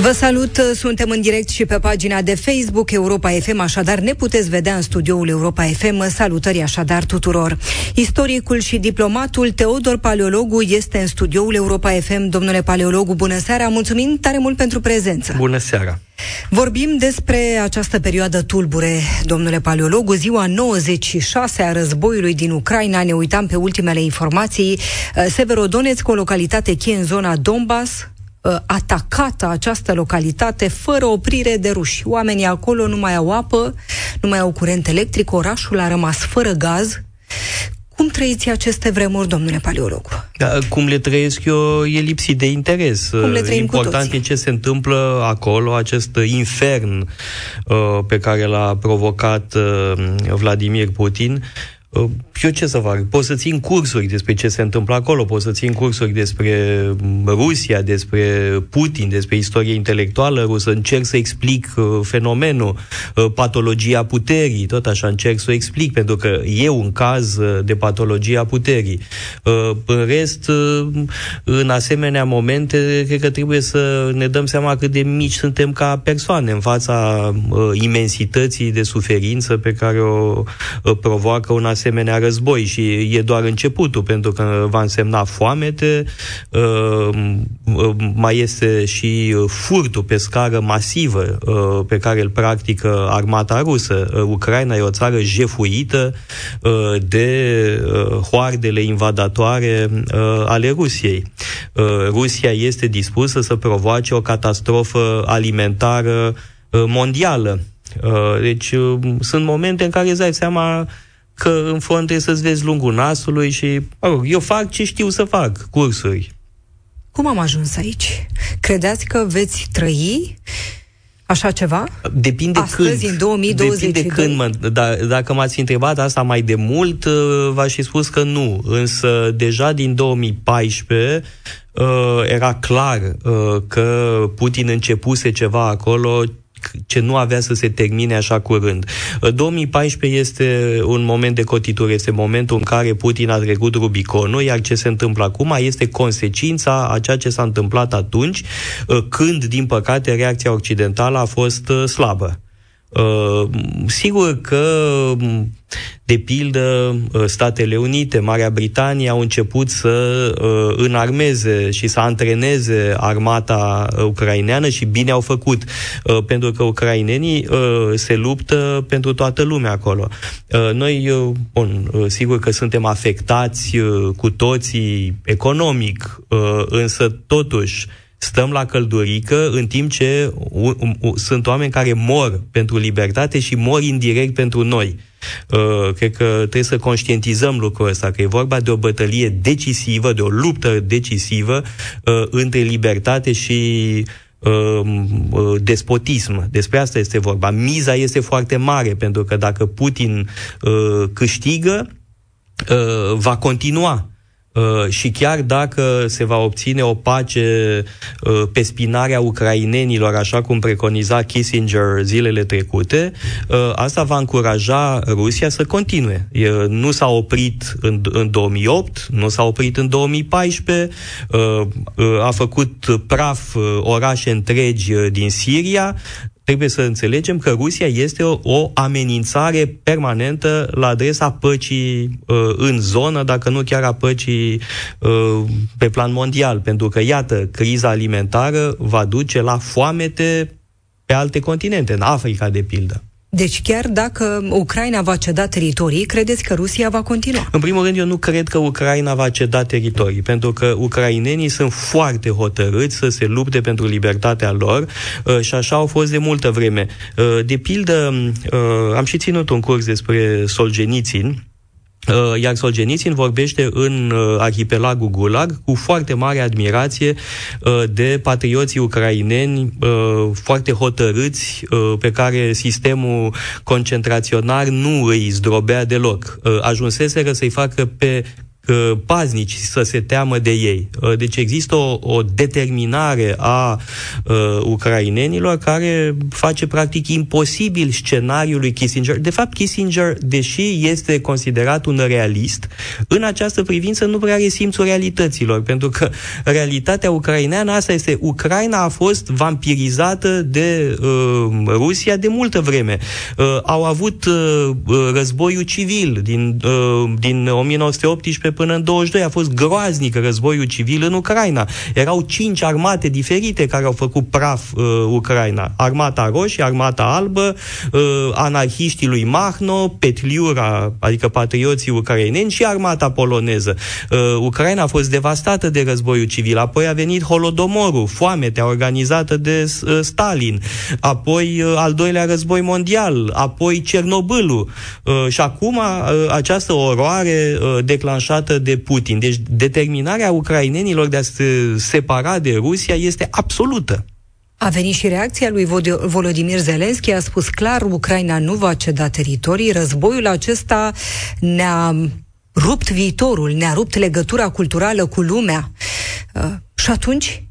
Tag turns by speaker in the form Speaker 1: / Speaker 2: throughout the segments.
Speaker 1: Vă salut, suntem în direct și pe pagina de Facebook Europa FM, așadar ne puteți vedea în studioul Europa FM. Salutări așadar tuturor. Istoricul și diplomatul Teodor Paleologu este în studioul Europa FM. Domnule Paleologu, bună seara, mulțumim tare mult pentru prezență.
Speaker 2: Bună seara.
Speaker 1: Vorbim despre această perioadă tulbure, domnule paleologu, ziua 96 a războiului din Ucraina. Ne uitam pe ultimele informații. Severodonetsk, o localitate cheie în zona Donbass, atacată această localitate fără oprire de ruși. Oamenii acolo nu mai au apă, nu mai au curent electric, orașul a rămas fără gaz. Cum trăiți aceste vremuri, domnule paleologu?
Speaker 2: Da, cum le trăiesc eu, e lipsit de interes.
Speaker 1: Cum le trăim
Speaker 2: Important
Speaker 1: cu
Speaker 2: e ce se întâmplă acolo, acest infern uh, pe care l-a provocat uh, Vladimir Putin. Uh, eu ce să fac? Pot să țin cursuri despre ce se întâmplă acolo, pot să țin cursuri despre Rusia, despre Putin, despre istorie intelectuală rusă, încerc să explic uh, fenomenul, uh, patologia puterii, tot așa încerc să o explic, pentru că e un caz uh, de patologia puterii. În rest, în asemenea momente, cred că trebuie să ne dăm seama cât de mici suntem ca persoane în fața imensității de suferință pe care o provoacă un asemenea război și e doar începutul, pentru că va însemna foamete, uh, uh, mai este și furtul pe scară masivă uh, pe care îl practică armata rusă. Ucraina e o țară jefuită de hoardele invadatoare ale Rusiei. Rusia este dispusă să provoace o catastrofă alimentară mondială. Deci sunt momente în care îți dai seama că în fond trebuie să-ți vezi lungul nasului și oh, eu fac ce știu să fac, cursuri.
Speaker 1: Cum am ajuns aici? Credeți că veți trăi așa ceva?
Speaker 2: Depinde
Speaker 1: Astăzi,
Speaker 2: când.
Speaker 1: în 2022?
Speaker 2: Depinde când, mă, da, dacă m-ați întrebat asta mai de mult, uh, v-aș fi spus că nu. Însă, deja din 2014 uh, era clar uh, că Putin începuse ceva acolo ce nu avea să se termine așa curând. 2014 este un moment de cotitură, este momentul în care Putin a trecut Rubiconul, iar ce se întâmplă acum este consecința a ceea ce s-a întâmplat atunci, când, din păcate, reacția occidentală a fost slabă. Uh, sigur că, de pildă, uh, Statele Unite, Marea Britanie au început să uh, înarmeze și să antreneze armata ucraineană și bine au făcut, uh, pentru că ucrainenii uh, se luptă pentru toată lumea acolo. Uh, noi, uh, bun, uh, sigur că suntem afectați uh, cu toții economic, uh, însă totuși stăm la căldurică în timp ce u- u- sunt oameni care mor pentru libertate și mor indirect pentru noi. Uh, cred că trebuie să conștientizăm lucrul ăsta, că e vorba de o bătălie decisivă, de o luptă decisivă uh, între libertate și uh, uh, despotism. Despre asta este vorba. Miza este foarte mare, pentru că dacă Putin uh, câștigă, uh, va continua Uh, și chiar dacă se va obține o pace uh, pe spinarea ucrainenilor, așa cum preconiza Kissinger zilele trecute, uh, asta va încuraja Rusia să continue. Nu s-a oprit în, în 2008, nu s-a oprit în 2014, a făcut praf orașe întregi din Siria, trebuie să înțelegem că Rusia este o, o amenințare permanentă la adresa păcii uh, în zonă, dacă nu chiar a păcii uh, pe plan mondial, pentru că, iată, criza alimentară va duce la foamete pe alte continente, în Africa, de pildă.
Speaker 1: Deci chiar dacă Ucraina va ceda teritorii, credeți că Rusia va continua?
Speaker 2: În primul rând, eu nu cred că Ucraina va ceda teritorii, pentru că ucrainenii sunt foarte hotărâți să se lupte pentru libertatea lor uh, și așa au fost de multă vreme. Uh, de pildă, uh, am și ținut un curs despre Solgenițin, Uh, iar Solzhenitsyn vorbește în uh, arhipelagul Gulag cu foarte mare admirație uh, de patrioții ucraineni foarte hotărâți pe care sistemul concentraționar nu îi zdrobea deloc. Ajunseseră să-i facă pe uh, paznici să se teamă de ei. Uh, deci există o, o determinare a uh, ucrainenilor care face practic imposibil scenariul lui Kissinger. De fapt, Kissinger, deși este considerat un realist, în această privință nu prea are simțul realităților, pentru că realitatea ucraineană asta este, Ucraina a fost vampirizată de uh, Rusia de multă vreme. Uh, au avut uh, războiul civil din, uh, din 1918 până în 22, a fost groaznic războiul civil în Ucraina. Erau cinci armate diferite care au făcut praf uh, Ucraina. Armata roșie, armata albă, uh, anarhiștii lui Mahno, Petliura, adică patrioții ucraineni și armata poloneză. Uh, Ucraina a fost devastată de războiul civil, apoi a venit Holodomorul, foametea organizată de uh, Stalin, apoi uh, al doilea război mondial, apoi Cernobâlul uh, și acum uh, această oroare uh, declanșată de Putin. Deci determinarea ucrainenilor de a se separa de Rusia este absolută.
Speaker 1: A venit și reacția lui Volodymyr Zelensky, a spus clar, Ucraina nu va ceda teritorii, războiul acesta ne-a rupt viitorul, ne-a rupt legătura culturală cu lumea. Uh, și atunci,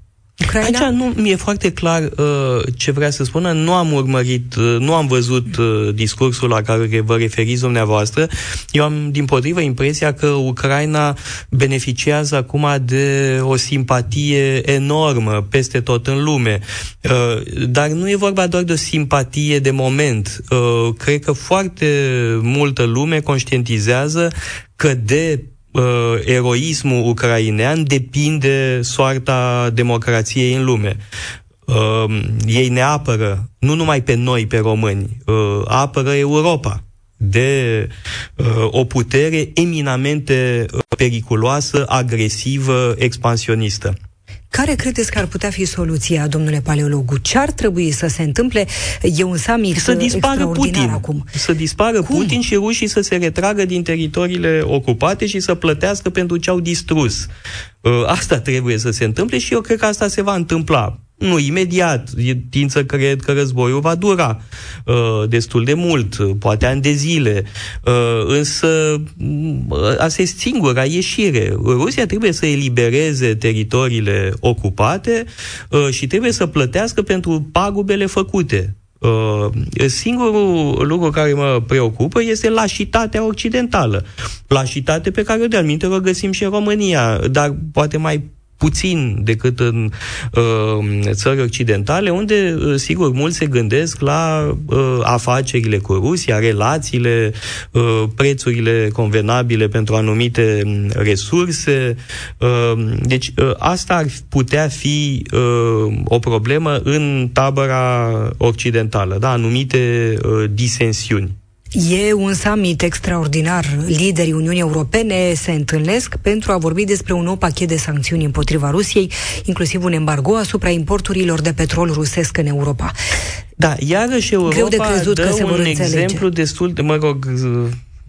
Speaker 2: Ucraina? Aici nu mi-e foarte clar uh, ce vrea să spună. Nu am urmărit, uh, nu am văzut uh, discursul la care vă referiți dumneavoastră. Eu am, din potrivă, impresia că Ucraina beneficiază acum de o simpatie enormă peste tot în lume. Uh, dar nu e vorba doar de o simpatie de moment. Uh, cred că foarte multă lume conștientizează că de uh, eroismul ucrainean depinde soarta democrației în lume. Uh, ei ne apără, nu numai pe noi, pe români, uh, apără Europa de uh, o putere eminamente uh, periculoasă, agresivă, expansionistă.
Speaker 1: Care credeți că ar putea fi soluția, domnule paleologu? Ce ar trebui să se întâmple? E un summit
Speaker 2: să dispară Putin.
Speaker 1: acum.
Speaker 2: Să dispară Cum? Putin și rușii să se retragă din teritoriile ocupate și să plătească pentru ce au distrus. Uh, asta trebuie să se întâmple și eu cred că asta se va întâmpla. Nu imediat, tind să cred că războiul va dura uh, destul de mult, poate ani de zile, uh, însă uh, asta este singura ieșire. Rusia trebuie să elibereze teritoriile ocupate uh, și trebuie să plătească pentru pagubele făcute. Uh, singurul lucru care mă preocupă este lașitatea occidentală. Lașitate pe care de-al minte o găsim și în România, dar poate mai puțin decât în uh, țări occidentale, unde, uh, sigur, mulți se gândesc la uh, afacerile cu Rusia, relațiile, uh, prețurile convenabile pentru anumite um, resurse. Uh, deci, uh, asta ar putea fi uh, o problemă în tabăra occidentală, da? anumite uh, disensiuni.
Speaker 1: E un summit extraordinar. Liderii Uniunii Europene se întâlnesc pentru a vorbi despre un nou pachet de sancțiuni împotriva Rusiei, inclusiv un embargo asupra importurilor de petrol rusesc în Europa.
Speaker 2: Da, iarăși Europa Greu de crezut dă că se un exemplu destul de, mă rog,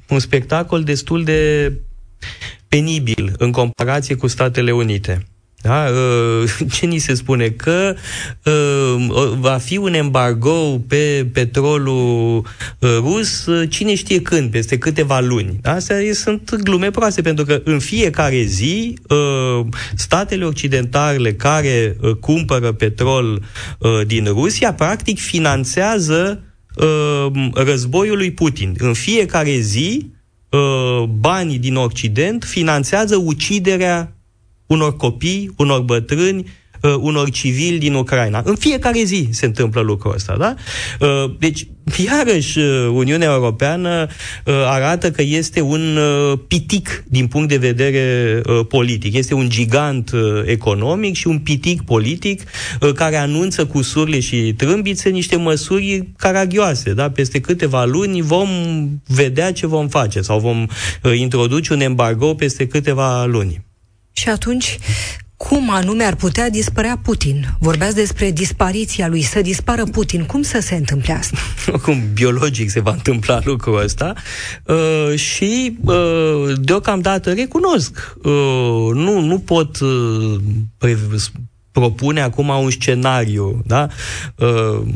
Speaker 2: un spectacol destul de penibil în comparație cu Statele Unite. Da? Uh, ce ni se spune? Că uh, va fi un embargo pe petrolul uh, rus, cine știe când, peste câteva luni. Astea sunt glume proaste, pentru că în fiecare zi statele occidentale care cumpără petrol din Rusia, practic finanțează războiul lui Putin. În fiecare zi, banii din Occident finanțează uciderea unor copii, unor bătrâni, uh, unor civili din Ucraina. În fiecare zi se întâmplă lucrul ăsta, da? Uh, deci, iarăși, uh, Uniunea Europeană uh, arată că este un uh, pitic din punct de vedere uh, politic. Este un gigant uh, economic și un pitic politic uh, care anunță cu surle și trâmbițe niște măsuri caragioase, da? Peste câteva luni vom vedea ce vom face sau vom uh, introduce un embargo peste câteva luni.
Speaker 1: Și atunci, cum anume ar putea dispărea Putin? Vorbeați despre dispariția lui, să dispară Putin. Cum să se întâmple asta?
Speaker 2: Cum biologic se va întâmpla lucrul ăsta uh, și uh, deocamdată recunosc, uh, nu, nu pot uh, pre- propune acum un scenariu, da? Uh,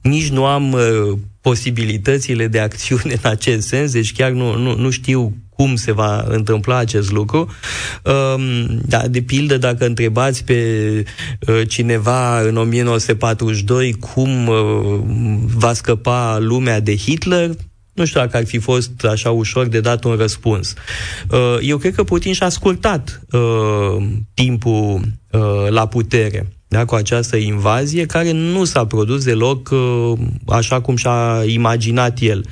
Speaker 2: nici nu am uh, posibilitățile de acțiune în acest sens, deci chiar nu, nu, nu știu cum se va întâmpla acest lucru. Um, da, de pildă, dacă întrebați pe uh, cineva în 1942 cum uh, va scăpa lumea de Hitler, nu știu dacă ar fi fost așa ușor de dat un răspuns. Uh, eu cred că Putin și-a scurtat uh, timpul uh, la putere da, cu această invazie, care nu s-a produs deloc uh, așa cum și-a imaginat el.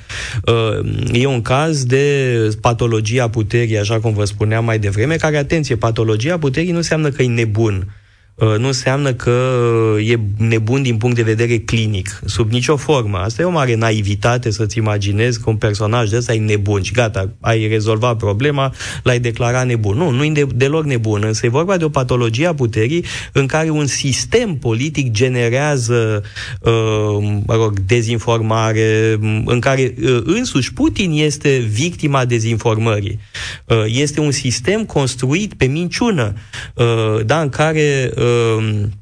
Speaker 2: Uh, e un caz de patologia puterii, așa cum vă spuneam mai devreme, care, atenție, patologia puterii nu înseamnă că e nebun Uh, nu înseamnă că e nebun din punct de vedere clinic, sub nicio formă. Asta e o mare naivitate să-ți imaginezi că un personaj de ăsta e nebun și gata, ai rezolvat problema, l-ai declarat nebun. Nu, nu e deloc nebun, însă e vorba de o patologie a puterii în care un sistem politic generează, uh, mă rog, dezinformare, în care uh, însuși Putin este victima dezinformării. Uh, este un sistem construit pe minciună, uh, da, în care um,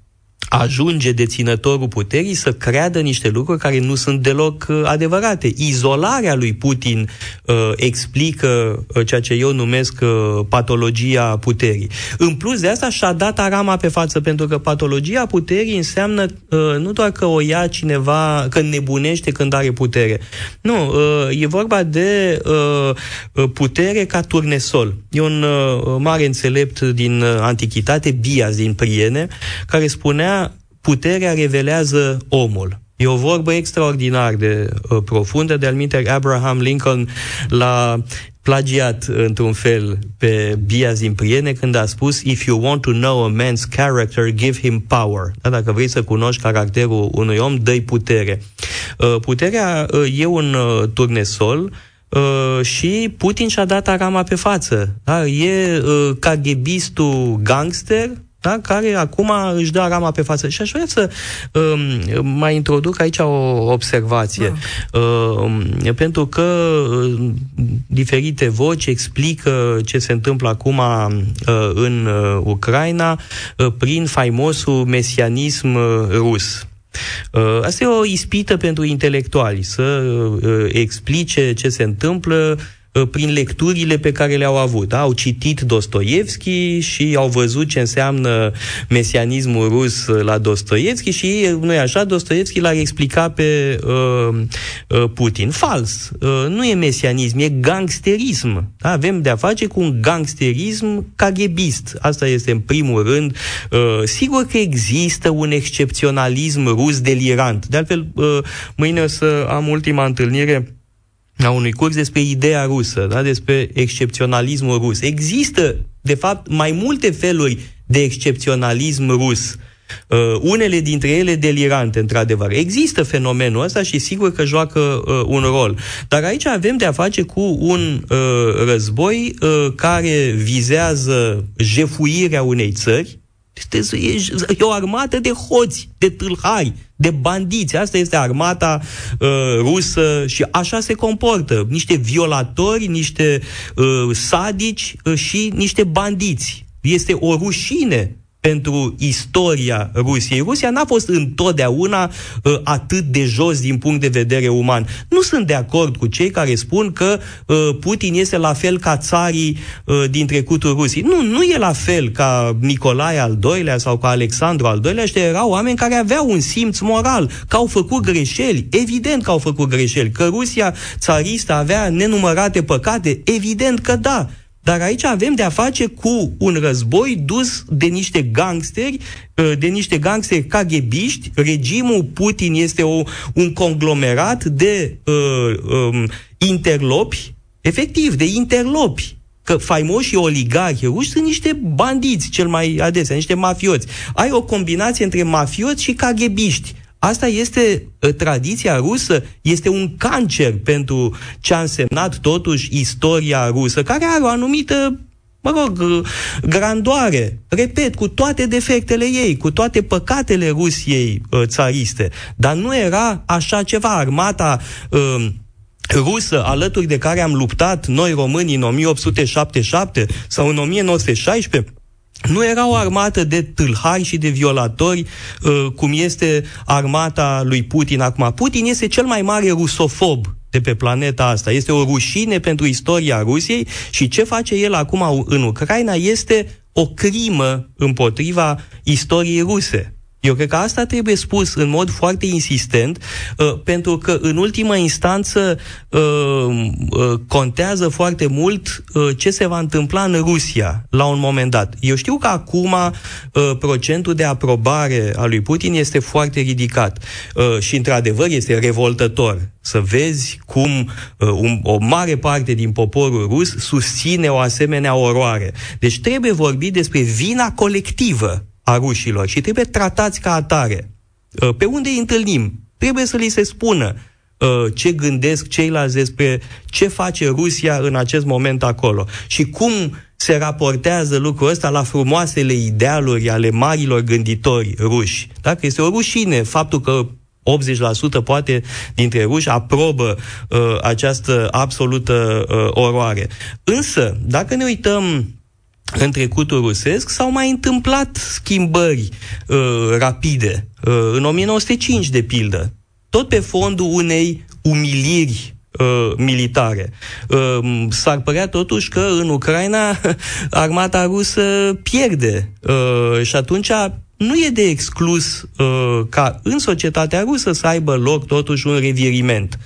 Speaker 2: ajunge deținătorul puterii să creadă niște lucruri care nu sunt deloc uh, adevărate. Izolarea lui Putin uh, explică uh, ceea ce eu numesc uh, patologia puterii. În plus de asta și-a dat arama pe față, pentru că patologia puterii înseamnă uh, nu doar că o ia cineva, că nebunește când are putere. Nu, uh, e vorba de uh, putere ca turnesol. E un uh, mare înțelept din uh, antichitate, Bias din Priene, care spunea puterea revelează omul. E o vorbă extraordinar de uh, profundă, de alminte Abraham Lincoln l-a plagiat într-un fel pe Bia Zimpriene când a spus If you want to know a man's character, give him power. Da? Dacă vrei să cunoști caracterul unui om, dă-i putere. Uh, puterea uh, e un uh, turnesol Uh, și Putin și-a dat arama pe față. Da? E uh, KGBistul gangster da? care acum își dă rama pe față. Și aș vrea să um, mai introduc aici o observație. Da. Um, pentru că uh, diferite voci explică ce se întâmplă acum uh, în uh, Ucraina uh, prin faimosul mesianism uh, rus. Uh, asta e o ispită pentru intelectuali, să uh, explice ce se întâmplă Uh, prin lecturile pe care le-au avut. Da? Au citit Dostoevski și au văzut ce înseamnă mesianismul rus la Dostoevski și, nu așa, Dostoevski l-a explicat pe uh, uh, Putin. Fals. Uh, nu e mesianism, e gangsterism. Da? Avem de-a face cu un gangsterism caghebist. Asta este în primul rând. Uh, sigur că există un excepționalism rus delirant. De altfel, uh, mâine o să am ultima întâlnire a unui curs despre ideea rusă, da? despre excepționalismul rus. Există, de fapt, mai multe feluri de excepționalism rus. Uh, unele dintre ele delirante, într-adevăr. Există fenomenul ăsta și sigur că joacă uh, un rol. Dar aici avem de a face cu un uh, război uh, care vizează jefuirea unei țări, este, e o armată de hoți, de tâlhari, de bandiți. Asta este armata uh, rusă și așa se comportă. Niște violatori, niște uh, sadici uh, și niște bandiți. Este o rușine pentru istoria Rusiei. Rusia n-a fost întotdeauna uh, atât de jos din punct de vedere uman. Nu sunt de acord cu cei care spun că uh, Putin este la fel ca țarii uh, din trecutul Rusiei. Nu, nu e la fel ca Nicolae al II-lea sau ca Alexandru al II-lea. Ăștia erau oameni care aveau un simț moral, că au făcut greșeli. Evident că au făcut greșeli. Că Rusia țaristă avea nenumărate păcate. Evident că da. Dar aici avem de a face cu un război dus de niște gangsteri, uh, de niște gangsteri cagebiști. Regimul Putin este o, un conglomerat de uh, um, interlopi, efectiv, de interlopi că faimoșii oligarhi ruși sunt niște bandiți, cel mai adesea, niște mafioți. Ai o combinație între mafioți și cagebiști. Asta este ă, tradiția rusă, este un cancer pentru ce a însemnat totuși istoria rusă, care are o anumită mă rog, ă, grandoare, repet, cu toate defectele ei, cu toate păcatele Rusiei uh, țariste. Dar nu era așa ceva. Armata uh, rusă, alături de care am luptat noi românii în 1877 sau în 1916, nu era o armată de tâlhari și de violatori, uh, cum este armata lui Putin acum. Putin este cel mai mare rusofob de pe planeta asta. Este o rușine pentru istoria Rusiei și ce face el acum în Ucraina este o crimă împotriva istoriei ruse. Eu cred că asta trebuie spus în mod foarte insistent, uh, pentru că în ultima instanță uh, uh, contează foarte mult uh, ce se va întâmpla în Rusia la un moment dat. Eu știu că acum uh, procentul de aprobare a lui Putin este foarte ridicat uh, și într-adevăr este revoltător să vezi cum uh, un, o mare parte din poporul rus susține o asemenea oroare. Deci trebuie vorbit despre vina colectivă a rușilor și trebuie tratați ca atare. Uh, pe unde îi întâlnim? Trebuie să li se spună uh, ce gândesc ceilalți despre ce face Rusia în acest moment acolo și cum se raportează lucrul ăsta la frumoasele idealuri ale marilor gânditori ruși. Dacă este o rușine faptul că 80% poate dintre ruși aprobă uh, această absolută uh, oroare. Însă, dacă ne uităm în trecutul rusesc s-au mai întâmplat schimbări uh, rapide. Uh, în 1905, de pildă, tot pe fondul unei umiliri uh, militare. Uh, s-ar părea totuși că în Ucraina armata rusă pierde uh, și atunci nu e de exclus uh, ca în societatea rusă să aibă loc totuși un reviriment.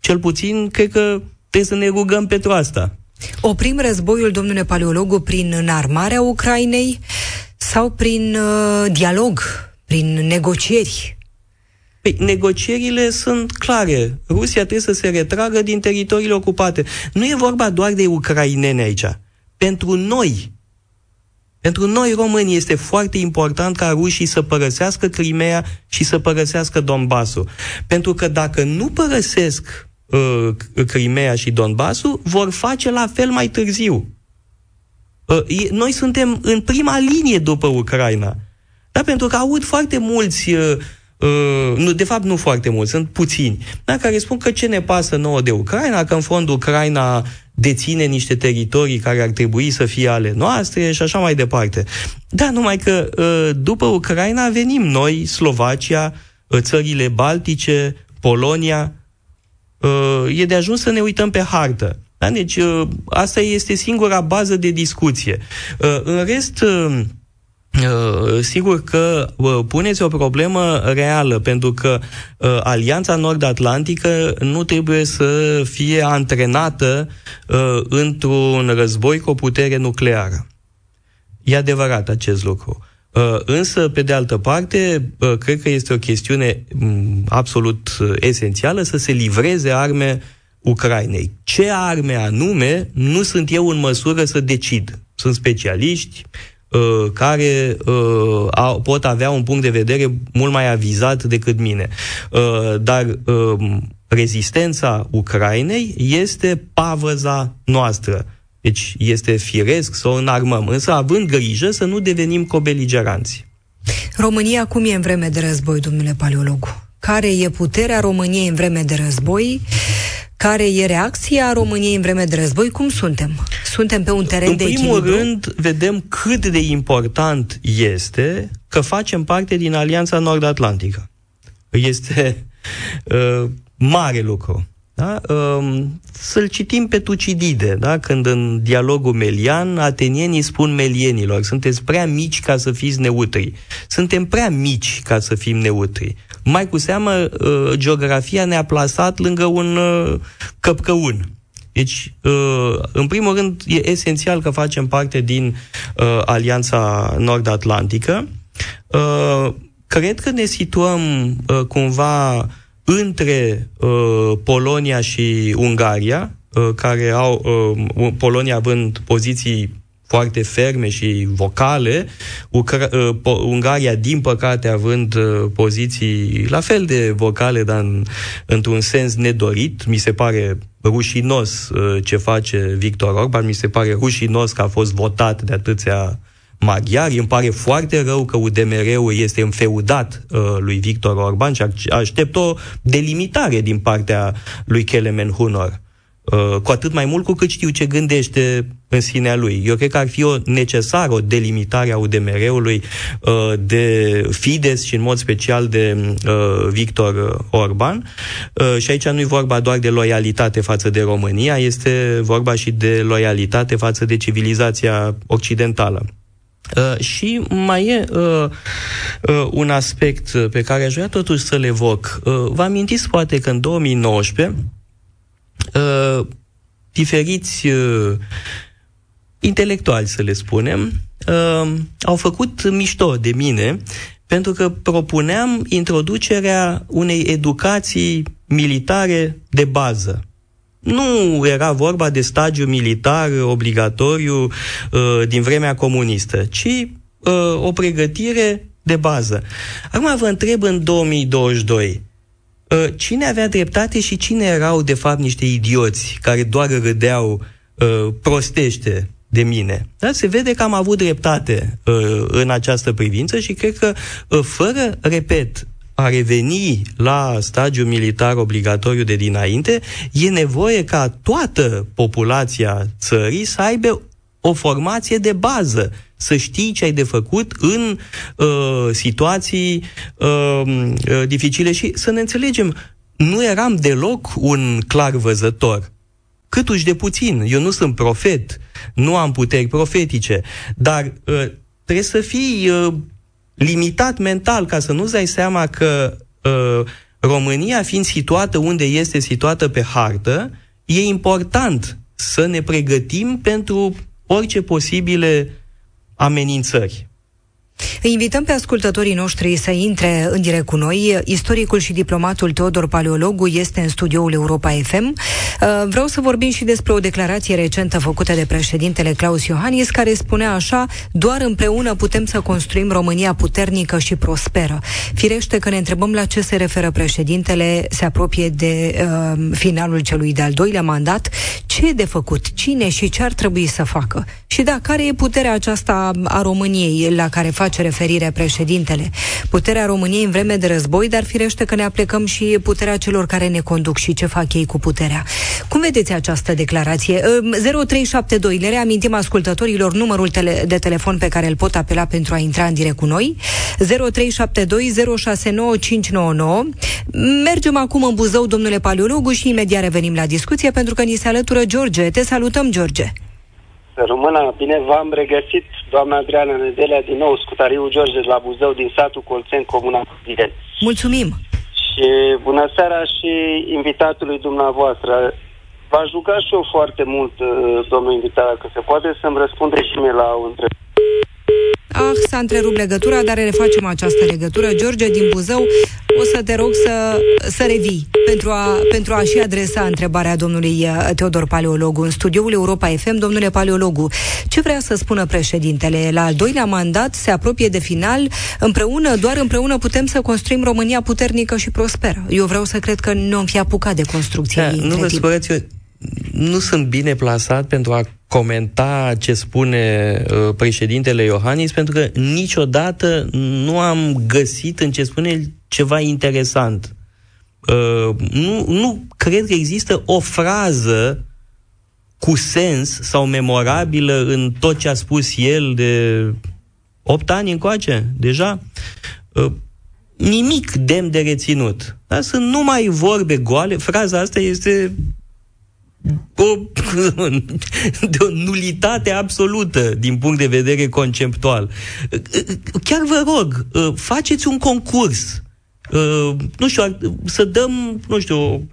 Speaker 2: Cel puțin, cred că trebuie să ne rugăm pentru asta.
Speaker 1: Oprim războiul, domnule paleologu, prin înarmarea Ucrainei sau prin uh, dialog, prin negocieri?
Speaker 2: Păi, negocierile sunt clare. Rusia trebuie să se retragă din teritoriile ocupate. Nu e vorba doar de ucraineni aici. Pentru noi, pentru noi români este foarte important ca rușii să părăsească Crimea și să părăsească Donbasul. Pentru că dacă nu părăsesc uh, Crimea și Donbasul, vor face la fel mai târziu. Uh, noi suntem în prima linie după Ucraina. Da, pentru că aud foarte mulți uh, Uh, nu, de fapt nu foarte mulți, sunt puțini, da, care spun că ce ne pasă nouă de Ucraina, că în fond Ucraina deține niște teritorii care ar trebui să fie ale noastre și așa mai departe. Da, numai că uh, după Ucraina venim noi, Slovacia, uh, țările Baltice, Polonia, uh, e de ajuns să ne uităm pe hartă. Da? Deci uh, asta este singura bază de discuție. Uh, în rest, uh, Uh, sigur că uh, puneți o problemă reală, pentru că uh, Alianța Nord-Atlantică nu trebuie să fie antrenată într-un război cu o putere nucleară. E adevărat acest lucru. Însă, pe de altă parte, cred că este o chestiune mm, absolut esențială să se livreze arme Ucrainei. Ce arme anume, nu sunt eu în măsură să decid. Sunt specialiști, Uh, care uh, au, pot avea un punct de vedere mult mai avizat decât mine. Uh, dar uh, rezistența Ucrainei este pavăza noastră. Deci este firesc să o înarmăm, însă având grijă să nu devenim cobeligeranți.
Speaker 1: România cum e în vreme de război, domnule paleologu? Care e puterea României în vreme de război? Care e reacția României în vreme de război? Cum suntem? Suntem pe un teren
Speaker 2: în
Speaker 1: de
Speaker 2: echilibru?
Speaker 1: În primul
Speaker 2: rând, vedem cât de important este că facem parte din Alianța Nord-Atlantică. Este uh, mare lucru. Da? Uh, să-l citim pe Tucidide, da? când în dialogul melian, atenienii spun melienilor, sunteți prea mici ca să fiți neutri. Suntem prea mici ca să fim neutri. Mai cu seamă, uh, geografia ne-a plasat lângă un uh, căpcăun. Deci, uh, în primul rând, e esențial că facem parte din Alianța Nord-Atlantică. Cred că ne situăm cumva între Polonia și Ungaria, care au Polonia având poziții foarte ferme și vocale, Ucra- uh, Ungaria, din păcate, având uh, poziții la fel de vocale, dar în, într-un sens nedorit, mi se pare rușinos uh, ce face Victor Orban, mi se pare rușinos că a fost votat de atâția maghiari. Îmi pare foarte rău că UDMR-ul este înfeudat uh, lui Victor Orban și aștept o delimitare din partea lui Kelemen Hunor. Uh, cu atât mai mult cu cât știu ce gândește în sinea lui. Eu cred că ar fi o necesară o delimitare a UDMR-ului uh, de Fides și în mod special de uh, Victor Orban. Și aici nu e vorba doar de loialitate față de România, este vorba și de loialitate față de civilizația occidentală. Uh, și mai e uh, uh, un aspect pe care aș vrea totuși să-l evoc. Uh, vă amintiți poate că în 2019 uh, diferiți uh, intelectuali, să le spunem, uh, au făcut mișto de mine pentru că propuneam introducerea unei educații militare de bază. Nu era vorba de stagiu militar obligatoriu uh, din vremea comunistă, ci uh, o pregătire de bază. Acum vă întreb în 2022, uh, cine avea dreptate și cine erau de fapt niște idioți care doar râdeau uh, prostește de mine. Da? Se vede că am avut dreptate uh, în această privință și cred că, uh, fără, repet, a reveni la stagiul militar obligatoriu de dinainte, e nevoie ca toată populația țării să aibă o formație de bază, să știi ce ai de făcut în uh, situații uh, uh, dificile și să ne înțelegem, nu eram deloc un clar văzător. Câtuși de puțin. Eu nu sunt profet, nu am puteri profetice, dar uh, trebuie să fii uh, limitat mental ca să nu-ți dai seama că uh, România fiind situată unde este situată pe hartă, e important să ne pregătim pentru orice posibile amenințări.
Speaker 1: Îi invităm pe ascultătorii noștri să intre în direct cu noi. Istoricul și diplomatul Teodor Paleologu este în studioul Europa FM. Uh, vreau să vorbim și despre o declarație recentă făcută de președintele Claus Iohannis, care spunea așa, doar împreună putem să construim România puternică și prosperă. Firește că ne întrebăm la ce se referă președintele, se apropie de uh, finalul celui de-al doilea mandat, ce e de făcut, cine și ce ar trebui să facă. Și da, care e puterea aceasta a României la care face referire președintele? Puterea României în vreme de război, dar firește că ne aplecăm și puterea celor care ne conduc și ce fac ei cu puterea. Cum vedeți această declarație? 0372, le reamintim ascultătorilor numărul tele- de telefon pe care îl pot apela pentru a intra în direct cu noi. 0372 Mergem acum în Buzău, domnule Paleologu, și imediat revenim la discuție, pentru că ni se alătură George. Te salutăm, George!
Speaker 3: Să rămână bine, v-am regăsit, doamna Adriana Nedelea, din nou, Scutariu George de la Buzău, din satul Colțen, Comuna Piden.
Speaker 1: Mulțumim!
Speaker 3: Și bună seara și invitatului dumneavoastră. V-aș ruga și eu foarte mult, uh, domnul invitat, că se poate să-mi răspunde și mie la o întrebare.
Speaker 1: Ah, s-a întrerupt legătura, dar refacem această legătură. George din Buzău, o să te rog să, să revii pentru a, pentru a și adresa întrebarea domnului uh, Teodor Paleologu în studioul Europa FM. Domnule Paleologu, ce vrea să spună președintele? La al doilea mandat se apropie de final. Împreună, doar împreună putem să construim România puternică și prosperă. Eu vreau să cred că nu am fi apucat de construcție. Da,
Speaker 2: nu vă spuneți, eu nu sunt bine plasat pentru a comenta ce spune uh, președintele Iohannis, pentru că niciodată nu am găsit în ce spune el ceva interesant. Uh, nu, nu cred că există o frază cu sens sau memorabilă în tot ce a spus el de 8 ani încoace, deja. Uh, nimic demn de reținut. Da? Sunt numai vorbe goale. Fraza asta este o, de o nulitate absolută din punct de vedere conceptual. Chiar vă rog, faceți un concurs. Nu știu, să dăm, nu știu,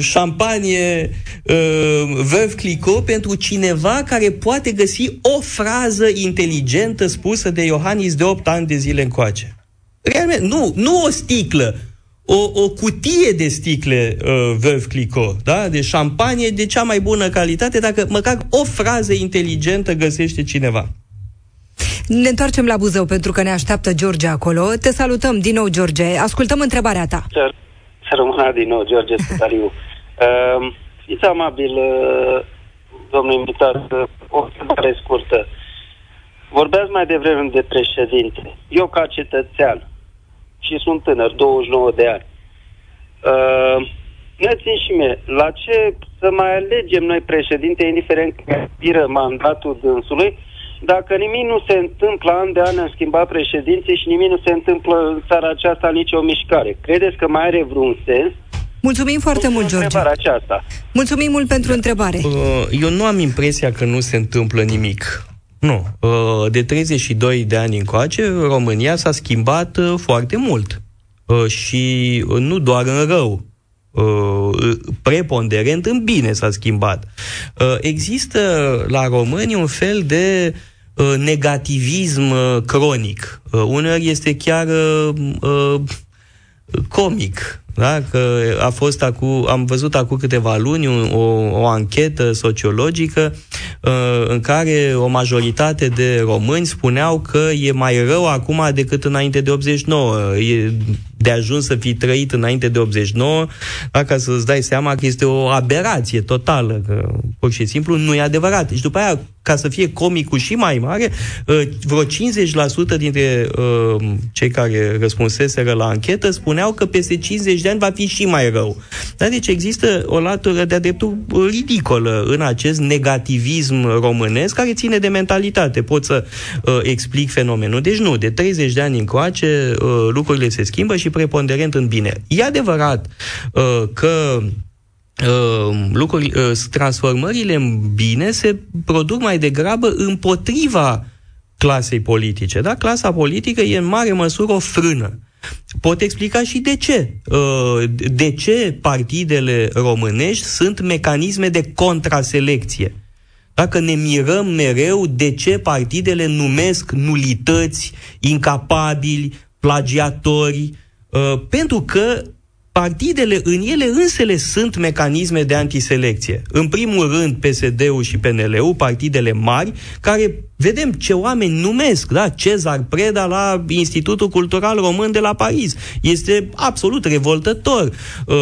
Speaker 2: șampanie Veuve Clicquot pentru cineva care poate găsi o frază inteligentă spusă de Iohannis de 8 ani de zile încoace. Realmente, nu, nu o sticlă, o, o cutie de sticle uh, Veuve Clicquot, da? de șampanie de cea mai bună calitate, dacă măcar o frază inteligentă găsește cineva.
Speaker 1: Ne întoarcem la Buzău pentru că ne așteaptă George acolo. Te salutăm din nou, George. Ascultăm întrebarea ta.
Speaker 3: Să, să rămână din nou, George Scutariu. uh, fiți amabil, uh, domnul invitat, uh, o întrebare scurtă. Vorbeați mai devreme de președinte. Eu, ca cetățean, și sunt tânăr, 29 de ani. Uh, spuneți și mie, la ce să mai alegem noi președinte, indiferent că expiră mandatul dânsului, dacă nimic nu se întâmplă an de an în schimba președinții și nimic nu se întâmplă în țara aceasta nicio mișcare. Credeți că mai are vreun sens
Speaker 1: Mulțumim foarte mult, George.
Speaker 3: Aceasta.
Speaker 1: Mulțumim mult pentru întrebare. Uh,
Speaker 2: eu nu am impresia că nu se întâmplă nimic. Nu. Uh, de 32 de ani încoace, România s-a schimbat uh, foarte mult. Și nu doar în rău preponderent în bine s-a schimbat. Există la români un fel de negativism cronic. Uneori este chiar comic da? Că a fost acu, am văzut acum câteva luni o, o anchetă sociologică uh, în care o majoritate de români spuneau că e mai rău acum decât înainte de 89. E de ajuns să fi trăit înainte de 89, da? ca să-ți dai seama că este o aberație totală, că pur și simplu nu e adevărat. Și după aia ca să fie comicul și mai mare, uh, vreo 50% dintre uh, cei care răspunseseră la anchetă spuneau că peste 50 de ani va fi și mai rău. Dar deci există o latură de-a dreptul ridicolă în acest negativism românesc care ține de mentalitate. Pot să uh, explic fenomenul. Deci nu, de 30 de ani încoace uh, lucrurile se schimbă și preponderent în bine. E adevărat uh, că Uh, lucruri, uh, transformările în bine se produc mai degrabă împotriva clasei politice. Da? Clasa politică e în mare măsură o frână. Pot explica și de ce. Uh, de ce partidele românești sunt mecanisme de contraselecție. Dacă ne mirăm mereu de ce partidele numesc nulități, incapabili, plagiatori, pentru că partidele în ele însele sunt mecanisme de antiselecție. În primul rând PSD-ul și PNL-ul, partidele mari, care Vedem ce oameni numesc, da? Cezar Preda la Institutul Cultural Român de la Paris. Este absolut revoltător. Uh,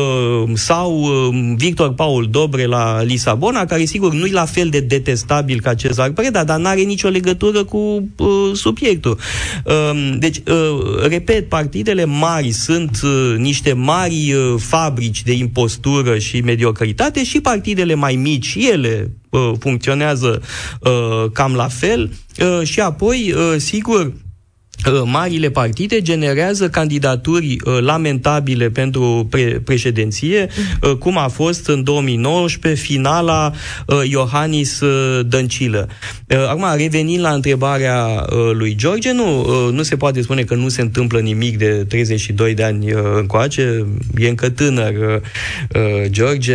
Speaker 2: sau uh, Victor Paul Dobre la Lisabona, care sigur nu e la fel de detestabil ca Cezar Preda, dar n-are nicio legătură cu uh, subiectul. Uh, deci, uh, repet, partidele mari sunt uh, niște mari uh, fabrici de impostură și mediocritate și partidele mai mici, ele uh, funcționează uh, cam la fel. Uh, și apoi, uh, sigur, Uh, marile partide generează candidaturi uh, lamentabile pentru pre- președinție, uh, cum a fost în 2019 finala Iohannis Dăncilă. Acum, revenind la întrebarea lui George, nu, nu se poate spune că nu se întâmplă nimic de 32 de ani încoace, e încă tânăr George,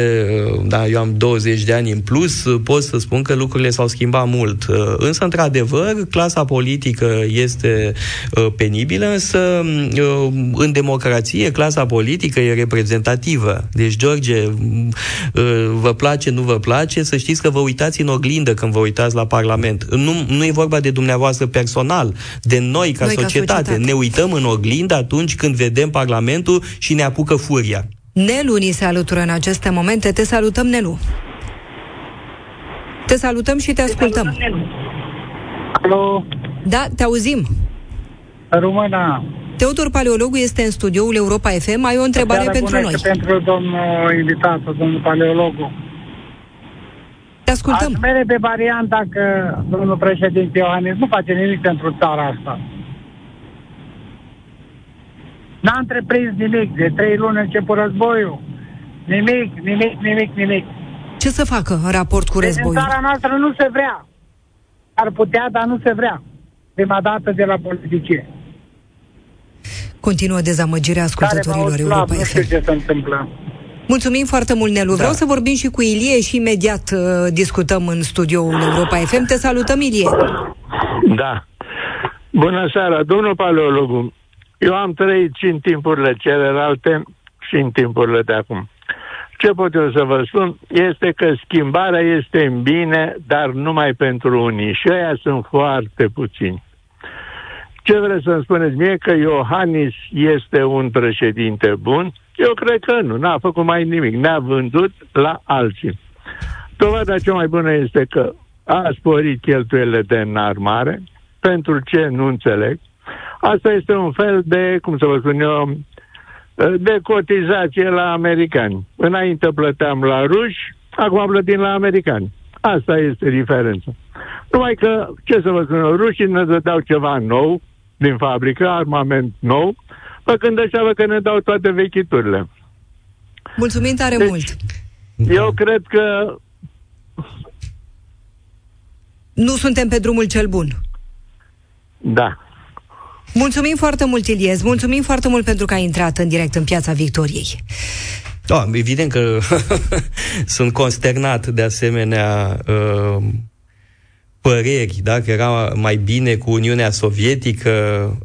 Speaker 2: da, eu am 20 de ani în plus, pot să spun că lucrurile s-au schimbat mult. Însă, într-adevăr, clasa politică este Uh, penibilă, însă uh, în democrație clasa politică e reprezentativă. Deci, George, uh, vă place, nu vă place, să știți că vă uitați în oglindă când vă uitați la Parlament. Nu, nu e vorba de dumneavoastră personal, de noi ca, noi societate. ca societate. Ne uităm în oglindă atunci când vedem Parlamentul și ne apucă furia.
Speaker 1: Nelu ni se alătură în aceste momente. Te salutăm, Nelu. Te salutăm și te ascultăm.
Speaker 4: Alo.
Speaker 1: Da, te auzim.
Speaker 4: Româna.
Speaker 1: Teodor Paleologu este în studioul Europa FM. Ai o întrebare pentru noi.
Speaker 4: pentru domnul invitat, domnul Paleologu.
Speaker 1: Te ascultăm.
Speaker 4: Aș mere pe varianta că domnul președinte Iohannis nu face nimic pentru țara asta. N-a întreprins nimic. De trei luni început războiul. Nimic, nimic, nimic, nimic.
Speaker 1: Ce să facă în raport cu deci războiul?
Speaker 4: În țara noastră nu se vrea. Ar putea, dar nu se vrea. Prima dată de la politicieni.
Speaker 1: Continuă dezamăgirea ascultătorilor Europa FM.
Speaker 4: ce se întâmplă.
Speaker 1: Mulțumim foarte mult, Nelu. Da. Vreau să vorbim și cu Ilie și imediat uh, discutăm în studioul Europa FM. Te salutăm, Ilie.
Speaker 5: Da. Bună seara, domnul paleologu. Eu am trăit și în timpurile celelalte și în timpurile de acum. Ce pot eu să vă spun este că schimbarea este în bine, dar numai pentru unii și ăia sunt foarte puțini. Ce vreți să-mi spuneți mie? Că Iohannis este un președinte bun? Eu cred că nu, n-a făcut mai nimic, ne-a vândut la alții. Dovada cea mai bună este că a sporit cheltuielile de înarmare, pentru ce nu înțeleg. Asta este un fel de, cum să vă spun eu, de cotizație la americani. Înainte plăteam la ruși, acum plătim la americani. Asta este diferența. Numai că, ce să vă spun, rușii ne dădeau ceva nou din fabrică, armament nou, făcând așa că ne dau toate vechiturile.
Speaker 1: Mulțumim tare deci, mult!
Speaker 5: Eu cred că...
Speaker 1: Nu suntem pe drumul cel bun.
Speaker 5: Da.
Speaker 1: Mulțumim foarte mult, Iliez. Mulțumim foarte mult pentru că ai intrat în direct în Piața Victoriei.
Speaker 2: Da, evident că sunt consternat de asemenea uh, păreri, da? că era mai bine cu Uniunea Sovietică,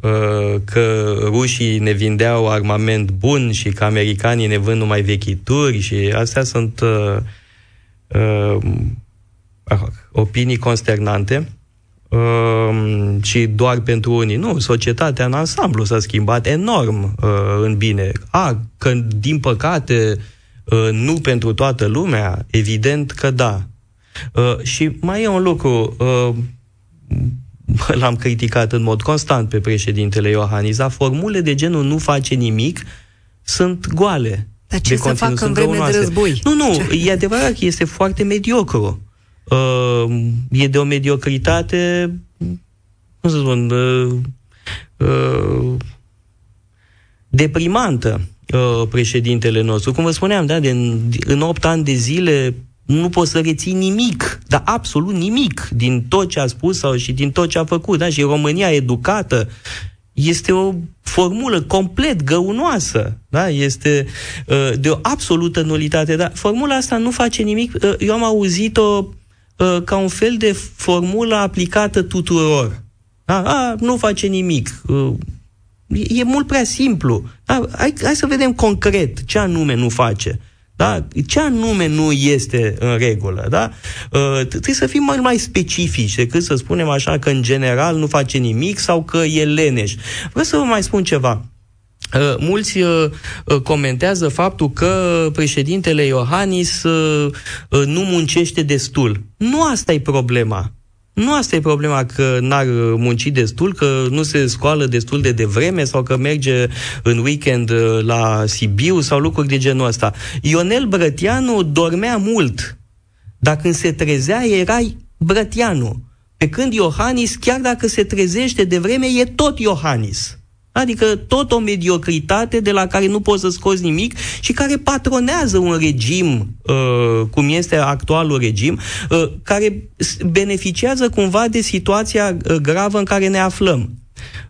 Speaker 2: uh, că rușii ne vindeau armament bun și că americanii ne vând numai vechituri și astea sunt uh, uh, opinii consternante uh, și doar pentru unii. Nu, societatea în ansamblu s-a schimbat enorm uh, în bine. A, că din păcate uh, nu pentru toată lumea, evident că da. Uh, și mai e un lucru, uh, l-am criticat în mod constant pe președintele Iohannis, dar formule de genul nu face nimic sunt goale.
Speaker 1: Dar ce să facă în vreme de război?
Speaker 2: Nu, nu, ce? e adevărat că este foarte mediocru uh, e de o mediocritate, cum să spun, uh, uh, deprimantă uh, președintele nostru. Cum vă spuneam, da, de, în, în 8 ani de zile nu poți să reții nimic, dar absolut nimic din tot ce a spus sau și din tot ce a făcut. Da? Și România educată este o formulă complet găunoasă, da? este uh, de o absolută nulitate, dar formula asta nu face nimic. Uh, eu am auzit-o Uh, ca un fel de formulă aplicată tuturor. Da? A, nu face nimic. Uh, e mult prea simplu. Da? Hai, hai să vedem concret ce anume nu face. Da? Ce anume nu este în regulă? Da? Uh, trebuie să fim mai, mai specifici decât să spunem așa că în general nu face nimic sau că e leneș. Vreau să vă mai spun ceva. Uh, mulți uh, uh, comentează faptul că președintele Iohannis nu muncește destul. Nu asta e problema. Nu asta e problema că n-ar munci destul, că nu se scoală destul de devreme sau că merge în weekend la Sibiu sau lucruri de genul ăsta. Ionel Brătianu dormea mult, dar când se trezea erai Brătianu. Pe când Iohannis, chiar dacă se trezește de vreme, e tot Iohannis. Adică tot o mediocritate de la care nu poți să scoți nimic și care patronează un regim, uh, cum este actualul regim, uh, care beneficiază cumva de situația uh, gravă în care ne aflăm.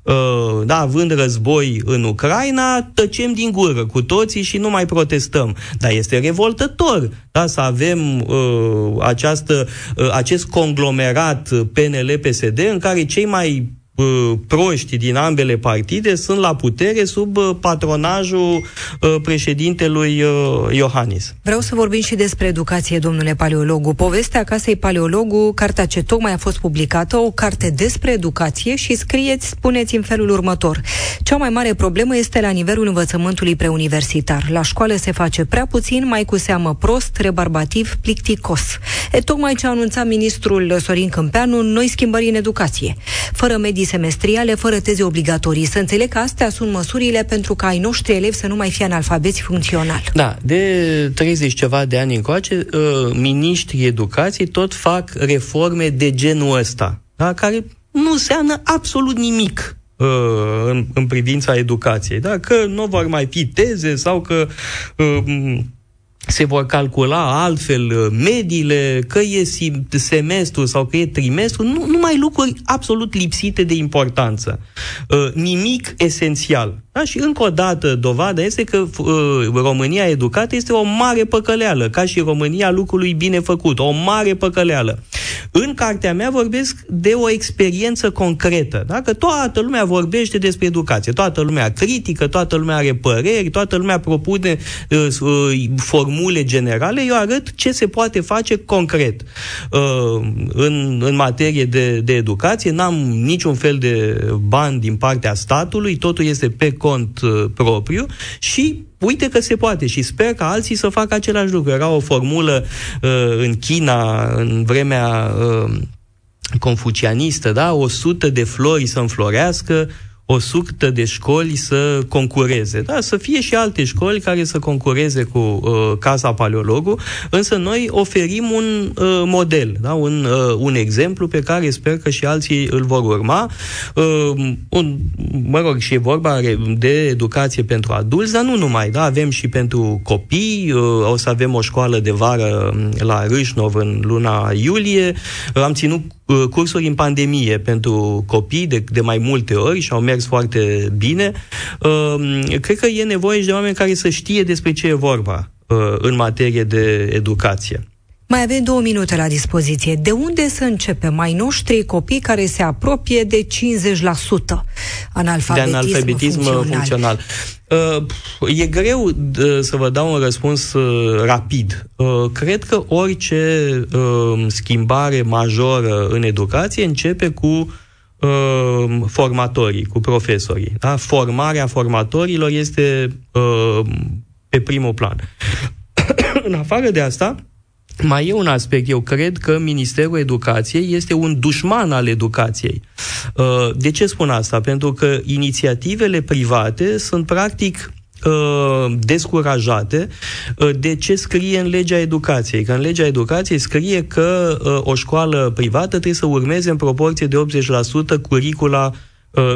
Speaker 2: Uh, da, având război în Ucraina, tăcem din gură cu toții și nu mai protestăm. Dar este revoltător da, să avem uh, această, uh, acest conglomerat PNL-PSD în care cei mai proști din ambele partide sunt la putere sub patronajul președintelui Iohannis.
Speaker 1: Vreau să vorbim și despre educație, domnule paleologu. Povestea Casei Paleologu, cartea ce tocmai a fost publicată, o carte despre educație și scrieți, spuneți în felul următor. Cea mai mare problemă este la nivelul învățământului preuniversitar. La școală se face prea puțin, mai cu seamă prost, rebarbativ, plicticos. E tocmai ce a anunțat ministrul Sorin Câmpeanu, noi schimbări în educație. Fără medii semestriale fără teze obligatorii. Să înțeleg că astea sunt măsurile pentru ca ai noștri elevi să nu mai fie analfabeți funcțional.
Speaker 2: Da, de 30 ceva de ani încoace, uh, miniștrii educației tot fac reforme de genul ăsta, da? care nu înseamnă absolut nimic uh, în, în privința educației. Da? Că nu vor mai fi teze sau că uh, se vor calcula altfel uh, mediile, că e semestru sau că e trimestru, nu, numai lucruri absolut lipsite de importanță. Uh, nimic esențial. Da? Și încă o dată dovada este că uh, România educată este o mare păcăleală, ca și România lucrului bine făcut, o mare păcăleală. În cartea mea vorbesc de o experiență concretă, da? că toată lumea vorbește despre educație, toată lumea critică, toată lumea are păreri, toată lumea propune uh, uh, formule generale, eu arăt ce se poate face concret. Uh, în, în materie de, de educație n-am niciun fel de bani din partea statului, totul este pe cont uh, propriu și uite că se poate și sper ca alții să facă același lucru. Era o formulă uh, în China, în vremea uh, confucianistă, da? 100 de flori să înflorească, o suctă de școli să concureze. Da? Să fie și alte școli care să concureze cu uh, Casa Paleologu, însă noi oferim un uh, model, da? un, uh, un exemplu pe care sper că și alții îl vor urma. Uh, un, mă rog, și e vorba de educație pentru adulți, dar nu numai. Da? Avem și pentru copii, uh, o să avem o școală de vară um, la Râșnov în luna iulie. Uh, am ținut uh, cursuri în pandemie pentru copii de, de mai multe ori și au mers foarte bine. Uh, cred că e nevoie și de oameni care să știe despre ce e vorba uh, în materie de educație.
Speaker 1: Mai avem două minute la dispoziție. De unde să începem? Mai noștri copii care se apropie de 50% analfabetism,
Speaker 2: de analfabetism funcțional. funcțional. Uh, e greu uh, să vă dau un răspuns uh, rapid. Uh, cred că orice uh, schimbare majoră în educație începe cu uh, formatorii, cu profesorii. Da? Formarea formatorilor este uh, pe primul plan. în afară de asta, mai e un aspect. Eu cred că Ministerul Educației este un dușman al educației. Uh, de ce spun asta? Pentru că inițiativele private sunt practic uh, descurajate uh, de ce scrie în legea educației. Că în legea educației scrie că o școală privată trebuie să urmeze în proporție de 80% curicula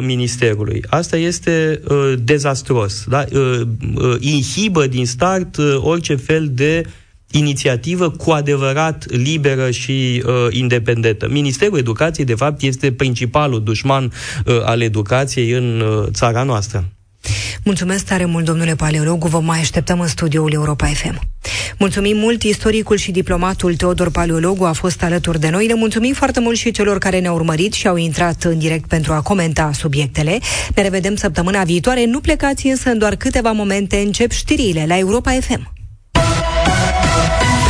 Speaker 2: ministerului. Asta este uh, dezastros. Da? Uh, uh, inhibă din start uh, orice fel de uh, inițiativă cu adevărat liberă și uh, independentă. Ministerul Educației, de fapt, este principalul dușman uh, al educației în uh, țara noastră.
Speaker 1: Mulțumesc tare mult, domnule paleologu, vă mai așteptăm în studioul Europa FM. Mulțumim mult, istoricul și diplomatul Teodor Paleologu a fost alături de noi. Le mulțumim foarte mult și celor care ne-au urmărit și au intrat în direct pentru a comenta subiectele. Ne revedem săptămâna viitoare. Nu plecați însă în doar câteva momente. Încep știrile la Europa FM.